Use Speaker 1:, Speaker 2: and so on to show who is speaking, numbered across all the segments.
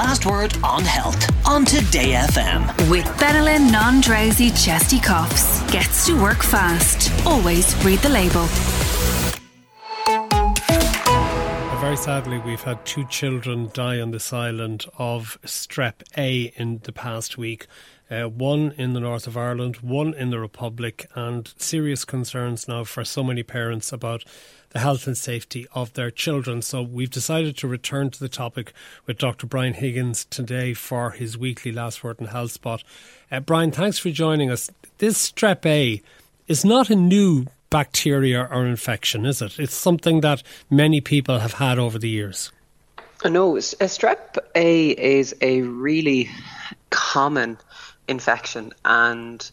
Speaker 1: last word on health on Today FM.
Speaker 2: With Benylin non drowsy chesty coughs. Gets to work fast. Always read the label.
Speaker 3: Very sadly, we've had two children die on this island of strep A in the past week. Uh, one in the north of Ireland, one in the Republic, and serious concerns now for so many parents about the health and safety of their children. So we've decided to return to the topic with Dr. Brian Higgins today for his weekly Last Word in Health spot. Uh, Brian, thanks for joining us. This strep A is not a new bacteria or infection, is it? It's something that many people have had over the years.
Speaker 4: No, strep A is a really common infection, and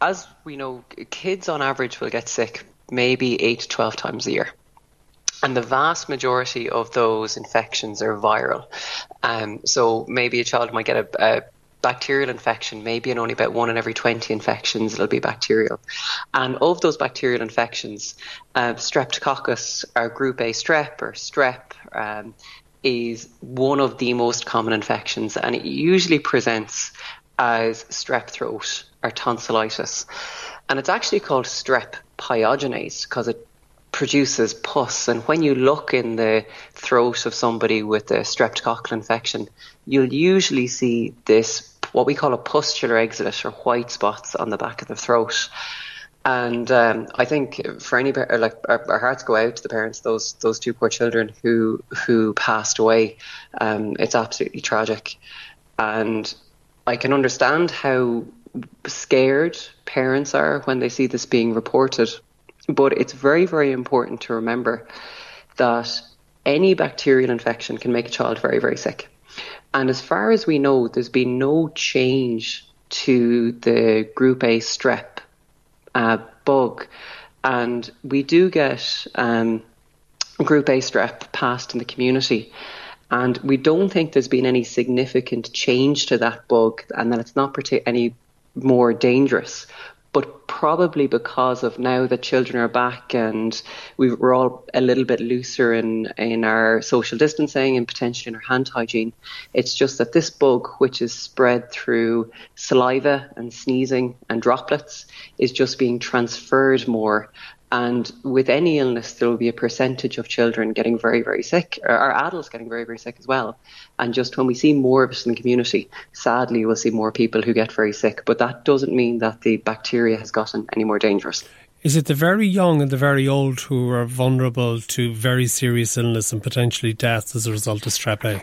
Speaker 4: as we know, kids on average will get sick maybe 8 to 12 times a year. And the vast majority of those infections are viral. Um, so maybe a child might get a, a bacterial infection, maybe in only about one in every 20 infections it'll be bacterial. And of those bacterial infections, uh, streptococcus or group A strep or strep um, is one of the most common infections and it usually presents as strep throat or tonsillitis. And it's actually called strep pyogenes because it produces pus. And when you look in the throat of somebody with a streptococcal infection, you'll usually see this, what we call a pustular exudate or white spots on the back of the throat. And um, I think for any like our, our, hearts go out to the parents those those two poor children who who passed away. Um, it's absolutely tragic, and I can understand how scared parents are when they see this being reported. But it's very, very important to remember that any bacterial infection can make a child very, very sick. And as far as we know, there's been no change to the group A strep uh, bug. And we do get um, group A strep passed in the community. And we don't think there's been any significant change to that bug and that it's not any more dangerous. But probably because of now that children are back and we are all a little bit looser in, in our social distancing and potentially in our hand hygiene, it's just that this bug, which is spread through saliva and sneezing and droplets, is just being transferred more and with any illness, there will be a percentage of children getting very, very sick, or adults getting very, very sick as well. And just when we see more of it in the community, sadly, we'll see more people who get very sick. But that doesn't mean that the bacteria has gotten any more dangerous.
Speaker 3: Is it the very young and the very old who are vulnerable to very serious illness and potentially death as a result of strep A?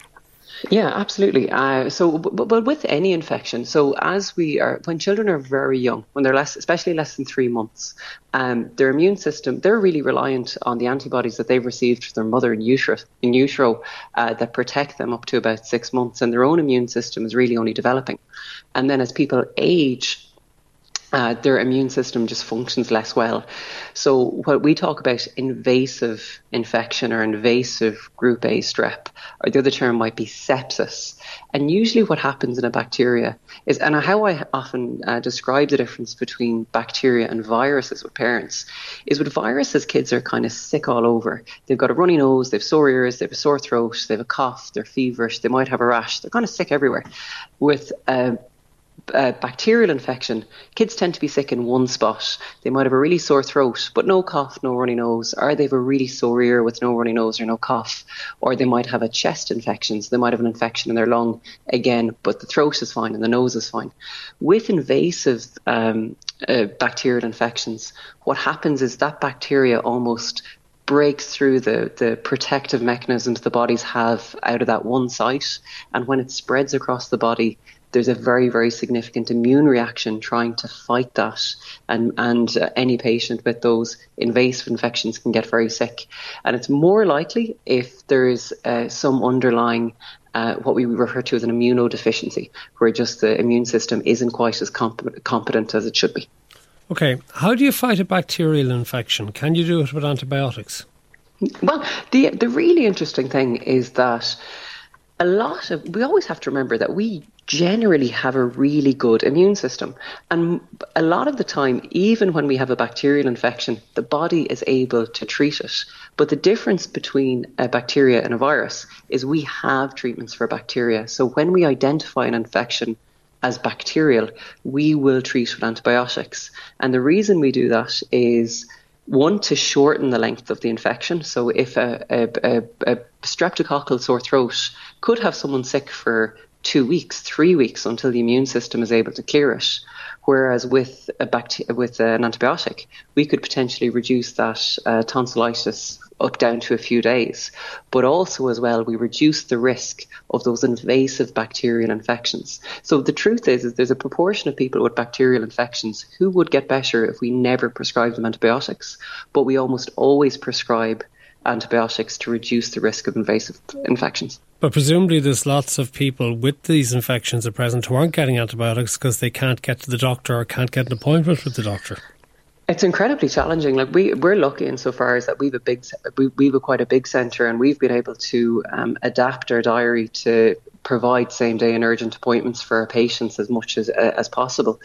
Speaker 4: Yeah, absolutely. Uh, so, but, but with any infection, so as we are, when children are very young, when they're less, especially less than three months, um, their immune system, they're really reliant on the antibodies that they've received from their mother in utero, in utero uh, that protect them up to about six months, and their own immune system is really only developing. And then as people age, uh, their immune system just functions less well. So, what we talk about invasive infection or invasive group A strep, or the other term might be sepsis. And usually, what happens in a bacteria is, and how I often uh, describe the difference between bacteria and viruses with parents, is with viruses, kids are kind of sick all over. They've got a runny nose, they've sore ears, they have a sore throat, they have a cough, they're feverish, they might have a rash, they're kind of sick everywhere. With uh, uh, bacterial infection, kids tend to be sick in one spot. They might have a really sore throat, but no cough, no runny nose, or they have a really sore ear with no runny nose or no cough, or they might have a chest infection, so they might have an infection in their lung again, but the throat is fine and the nose is fine. With invasive um, uh, bacterial infections, what happens is that bacteria almost breaks through the, the protective mechanisms the bodies have out of that one site. And when it spreads across the body, there's a very, very significant immune reaction trying to fight that. And, and uh, any patient with those invasive infections can get very sick. And it's more likely if there is uh, some underlying uh, what we refer to as an immunodeficiency, where just the immune system isn't quite as comp- competent as it should be.
Speaker 3: Okay, how do you fight a bacterial infection? Can you do it with antibiotics?
Speaker 4: Well, the the really interesting thing is that a lot of we always have to remember that we generally have a really good immune system. And a lot of the time, even when we have a bacterial infection, the body is able to treat it. But the difference between a bacteria and a virus is we have treatments for bacteria. So when we identify an infection as bacterial, we will treat with antibiotics. And the reason we do that is one to shorten the length of the infection. So if a, a, a, a streptococcal sore throat could have someone sick for two weeks, three weeks until the immune system is able to clear it. Whereas with a bacteria, with an antibiotic, we could potentially reduce that uh, tonsillitis up down to a few days. But also as well, we reduce the risk of those invasive bacterial infections. So the truth is, is there's a proportion of people with bacterial infections who would get better if we never prescribed them antibiotics, but we almost always prescribe antibiotics to reduce the risk of invasive infections.
Speaker 3: But presumably, there's lots of people with these infections at present who aren't getting antibiotics because they can't get to the doctor or can't get an appointment with the doctor.
Speaker 4: It's incredibly challenging. Like we we're lucky insofar as that we've a big we we've a quite a big centre and we've been able to um, adapt our diary to provide same day and urgent appointments for our patients as much as uh, as possible.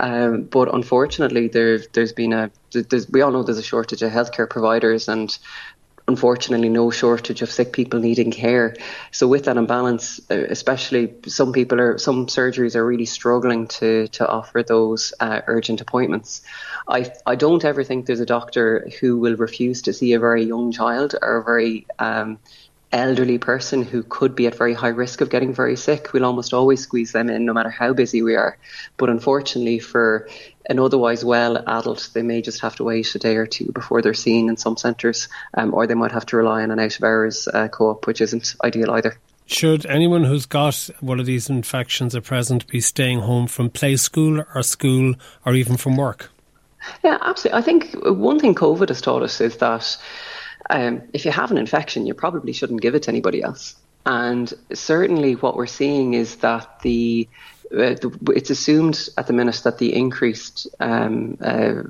Speaker 4: Um, but unfortunately, there there's been a there's, we all know there's a shortage of healthcare providers and unfortunately no shortage of sick people needing care. So with that imbalance, uh, especially some people are some surgeries are really struggling to to offer those uh, urgent appointments. I I don't ever think there's a doctor who will refuse to see a very young child or a very um, elderly person who could be at very high risk of getting very sick. We'll almost always squeeze them in, no matter how busy we are. But unfortunately, for an otherwise well adult, they may just have to wait a day or two before they're seen in some centres, um, or they might have to rely on an out of hours uh, co op, which isn't ideal either.
Speaker 3: Should anyone who's got one of these infections at present be staying home from play school or school or even from work?
Speaker 4: Yeah, absolutely. I think one thing COVID has taught us is that um, if you have an infection, you probably shouldn't give it to anybody else. And certainly, what we're seeing is that the uh, it's assumed at the minute that the increased um, uh,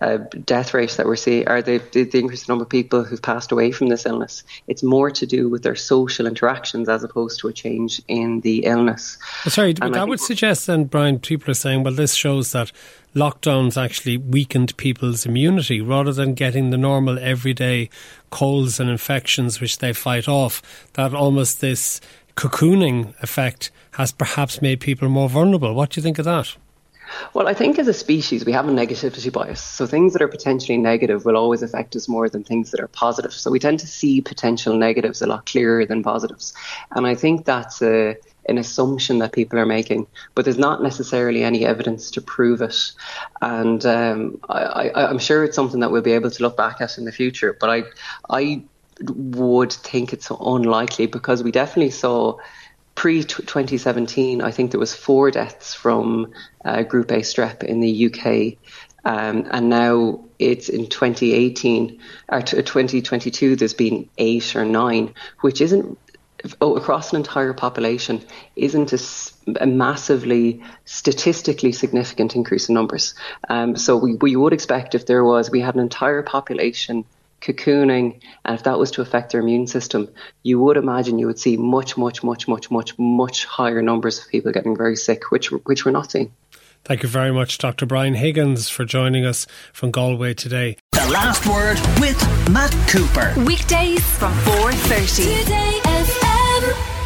Speaker 4: uh, death rate that we're seeing, or the, the, the increased number of people who've passed away from this illness, it's more to do with their social interactions as opposed to a change in the illness.
Speaker 3: sorry, and that would suggest then, Brian, people are saying, well, this shows that lockdowns actually weakened people's immunity rather than getting the normal everyday colds and infections which they fight off. That almost this cocooning effect has perhaps made people more vulnerable. What do you think of that?
Speaker 4: Well, I think as a species, we have a negativity bias. So things that are potentially negative will always affect us more than things that are positive. So we tend to see potential negatives a lot clearer than positives. And I think that's a, an assumption that people are making, but there's not necessarily any evidence to prove it. And um, I, am sure it's something that we'll be able to look back at in the future. But I, I would think it's unlikely because we definitely saw pre 2017, I think there was four deaths from uh, Group A strep in the UK, um, and now it's in 2018 or 2022. There's been eight or nine, which isn't oh, across an entire population isn't a, a, massively statistically significant increase in numbers. Um, so we, we would expect if there was we had an entire population cocooning, and if that was to affect their immune system, you would imagine you would see much, much, much, much, much, much higher numbers of people getting very sick, which which we're not seeing.
Speaker 3: Thank you very much, Dr. Brian Higgins, for joining us from Galway today.
Speaker 1: The last word with Matt Cooper.
Speaker 2: Weekdays from 4.30. Today FM.